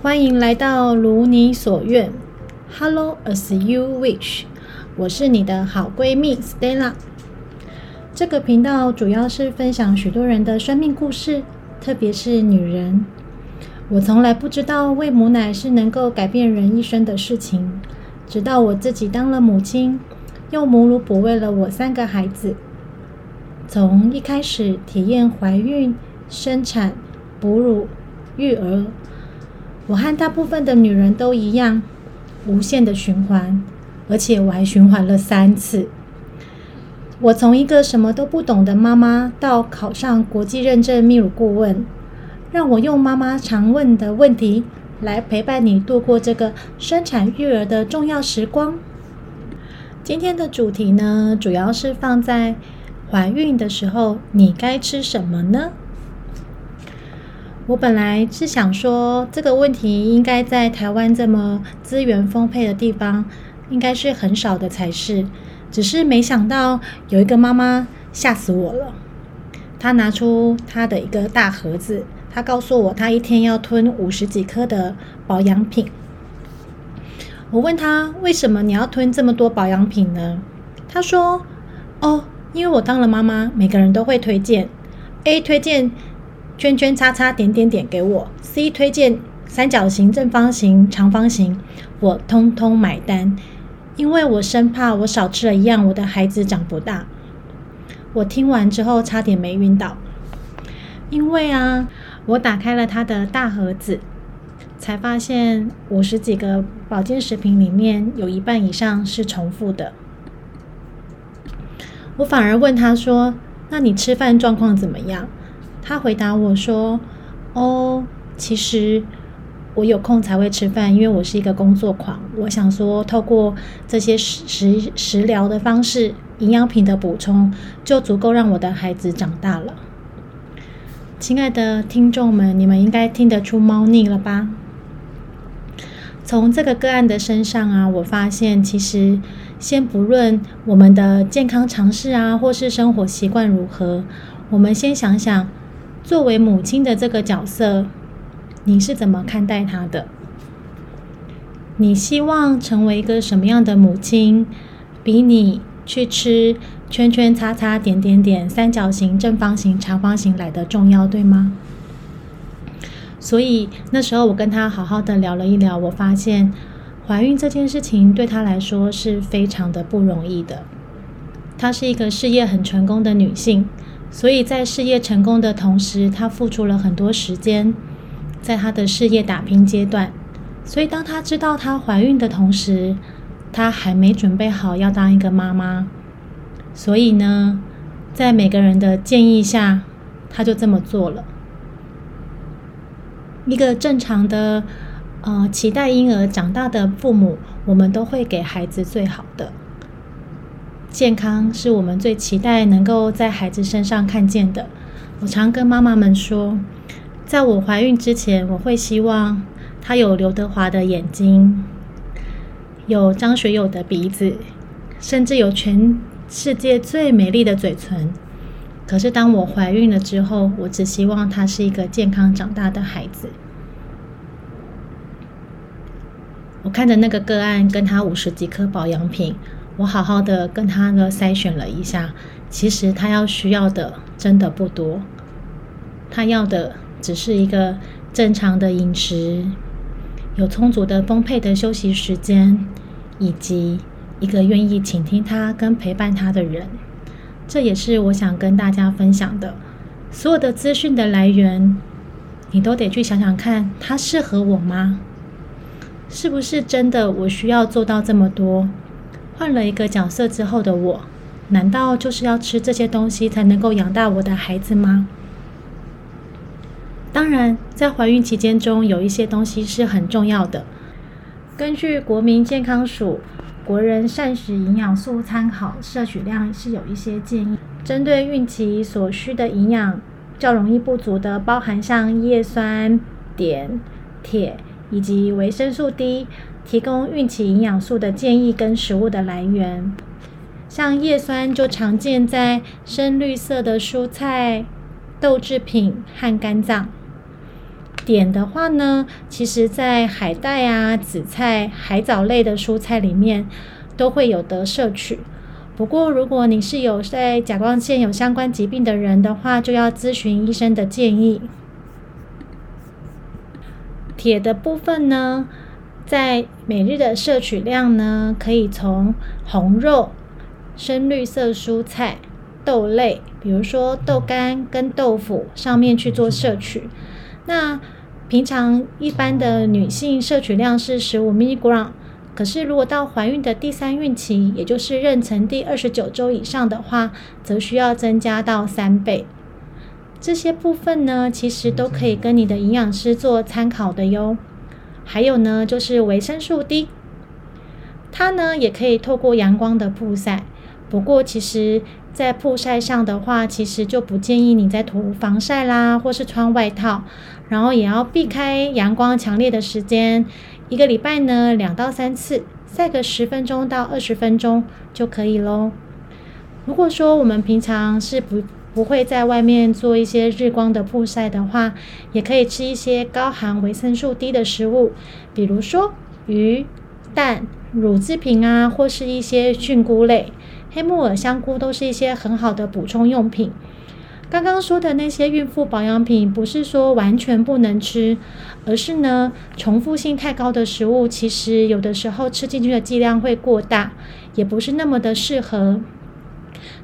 欢迎来到如你所愿，Hello as you wish。我是你的好闺蜜 Stella。这个频道主要是分享许多人的生命故事，特别是女人。我从来不知道喂母奶是能够改变人一生的事情，直到我自己当了母亲，用母乳哺喂了我三个孩子。从一开始体验怀孕、生产、哺乳、育儿。我和大部分的女人都一样，无限的循环，而且我还循环了三次。我从一个什么都不懂的妈妈，到考上国际认证泌乳顾问，让我用妈妈常问的问题来陪伴你度过这个生产育儿的重要时光。今天的主题呢，主要是放在怀孕的时候，你该吃什么呢？我本来是想说，这个问题应该在台湾这么资源丰沛的地方，应该是很少的才是。只是没想到有一个妈妈吓死我了。她拿出她的一个大盒子，她告诉我她一天要吞五十几颗的保养品。我问她为什么你要吞这么多保养品呢？她说：“哦，因为我当了妈妈，每个人都会推荐，A 推荐。”圈圈叉叉点点点给我，C 推荐三角形、正方形、长方形，我通通买单，因为我生怕我少吃了一样，我的孩子长不大。我听完之后差点没晕倒，因为啊，我打开了他的大盒子，才发现五十几个保健食品里面有一半以上是重复的。我反而问他说：“那你吃饭状况怎么样？”他回答我说：“哦，其实我有空才会吃饭，因为我是一个工作狂。我想说，透过这些食食食疗的方式、营养品的补充，就足够让我的孩子长大了。”亲爱的听众们，你们应该听得出猫腻了吧？从这个个案的身上啊，我发现其实先不论我们的健康常识啊，或是生活习惯如何，我们先想想。作为母亲的这个角色，你是怎么看待她的？你希望成为一个什么样的母亲？比你去吃圈圈叉叉点点点三角形正方形长方形来的重要，对吗？所以那时候我跟她好好的聊了一聊，我发现怀孕这件事情对她来说是非常的不容易的。她是一个事业很成功的女性。所以在事业成功的同时，她付出了很多时间在她的事业打拼阶段。所以当她知道她怀孕的同时，她还没准备好要当一个妈妈。所以呢，在每个人的建议下，她就这么做了。一个正常的，呃，期待婴儿长大的父母，我们都会给孩子最好的。健康是我们最期待能够在孩子身上看见的。我常跟妈妈们说，在我怀孕之前，我会希望她有刘德华的眼睛，有张学友的鼻子，甚至有全世界最美丽的嘴唇。可是当我怀孕了之后，我只希望她是一个健康长大的孩子。我看着那个个案，跟他五十几颗保养品。我好好的跟他呢筛选了一下，其实他要需要的真的不多，他要的只是一个正常的饮食，有充足的丰沛的休息时间，以及一个愿意倾听他跟陪伴他的人。这也是我想跟大家分享的。所有的资讯的来源，你都得去想想看，他适合我吗？是不是真的我需要做到这么多？换了一个角色之后的我，难道就是要吃这些东西才能够养大我的孩子吗？当然，在怀孕期间中有一些东西是很重要的。根据国民健康署国人膳食营养素参考摄取量是有一些建议，针对孕期所需的营养较容易不足的，包含像叶酸、碘、铁以及维生素 D。提供孕期营养素的建议跟食物的来源，像叶酸就常见在深绿色的蔬菜、豆制品和肝脏；碘的话呢，其实在海带啊、紫菜、海藻类的蔬菜里面都会有得摄取。不过，如果你是有在甲状腺有相关疾病的人的话，就要咨询医生的建议。铁的部分呢，在每日的摄取量呢，可以从红肉、深绿色蔬菜、豆类，比如说豆干跟豆腐上面去做摄取。那平常一般的女性摄取量是十五 migram 可是如果到怀孕的第三孕期，也就是妊娠第二十九周以上的话，则需要增加到三倍。这些部分呢，其实都可以跟你的营养师做参考的哟。还有呢，就是维生素 D，它呢也可以透过阳光的曝晒。不过其实，在曝晒上的话，其实就不建议你在涂防晒啦，或是穿外套，然后也要避开阳光强烈的时间。一个礼拜呢，两到三次，晒个十分钟到二十分钟就可以喽。如果说我们平常是不不会在外面做一些日光的曝晒的话，也可以吃一些高含维生素 D 的食物，比如说鱼、蛋、乳制品啊，或是一些菌菇类。黑木耳、香菇都是一些很好的补充用品。刚刚说的那些孕妇保养品，不是说完全不能吃，而是呢，重复性太高的食物，其实有的时候吃进去的剂量会过大，也不是那么的适合。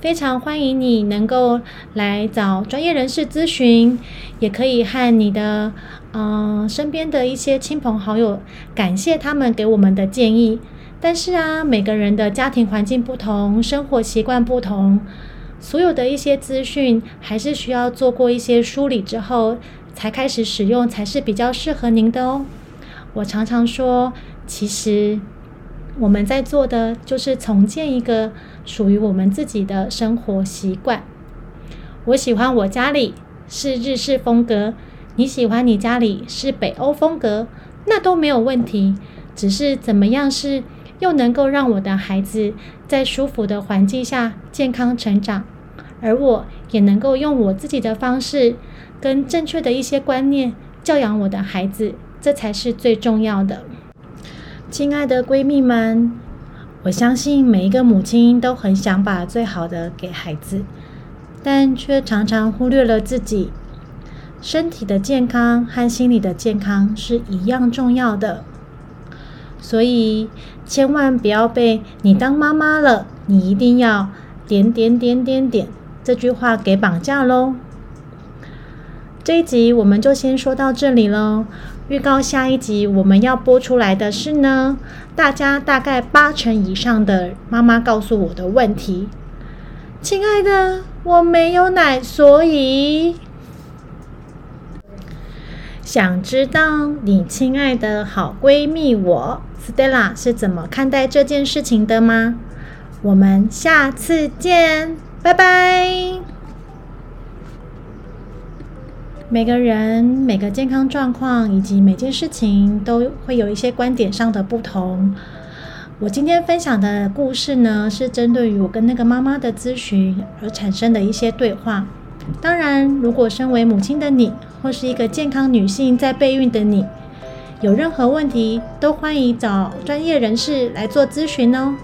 非常欢迎你能够来找专业人士咨询，也可以和你的嗯、身边的一些亲朋好友，感谢他们给我们的建议。但是啊，每个人的家庭环境不同，生活习惯不同，所有的一些资讯还是需要做过一些梳理之后，才开始使用，才是比较适合您的哦。我常常说，其实我们在做的就是重建一个属于我们自己的生活习惯。我喜欢我家里是日式风格，你喜欢你家里是北欧风格，那都没有问题，只是怎么样是。又能够让我的孩子在舒服的环境下健康成长，而我也能够用我自己的方式跟正确的一些观念教养我的孩子，这才是最重要的。亲爱的闺蜜们，我相信每一个母亲都很想把最好的给孩子，但却常常忽略了自己。身体的健康和心理的健康是一样重要的。所以，千万不要被“你当妈妈了，你一定要点点点点点”这句话给绑架喽。这一集我们就先说到这里喽。预告下一集我们要播出来的是呢，大家大概八成以上的妈妈告诉我的问题：“亲爱的，我没有奶，所以……”想知道你亲爱的好闺蜜我 Stella 是怎么看待这件事情的吗？我们下次见，拜拜。每个人每个健康状况以及每件事情都会有一些观点上的不同。我今天分享的故事呢，是针对于我跟那个妈妈的咨询而产生的一些对话。当然，如果身为母亲的你，或是一个健康女性在备孕的你，有任何问题都欢迎找专业人士来做咨询哦。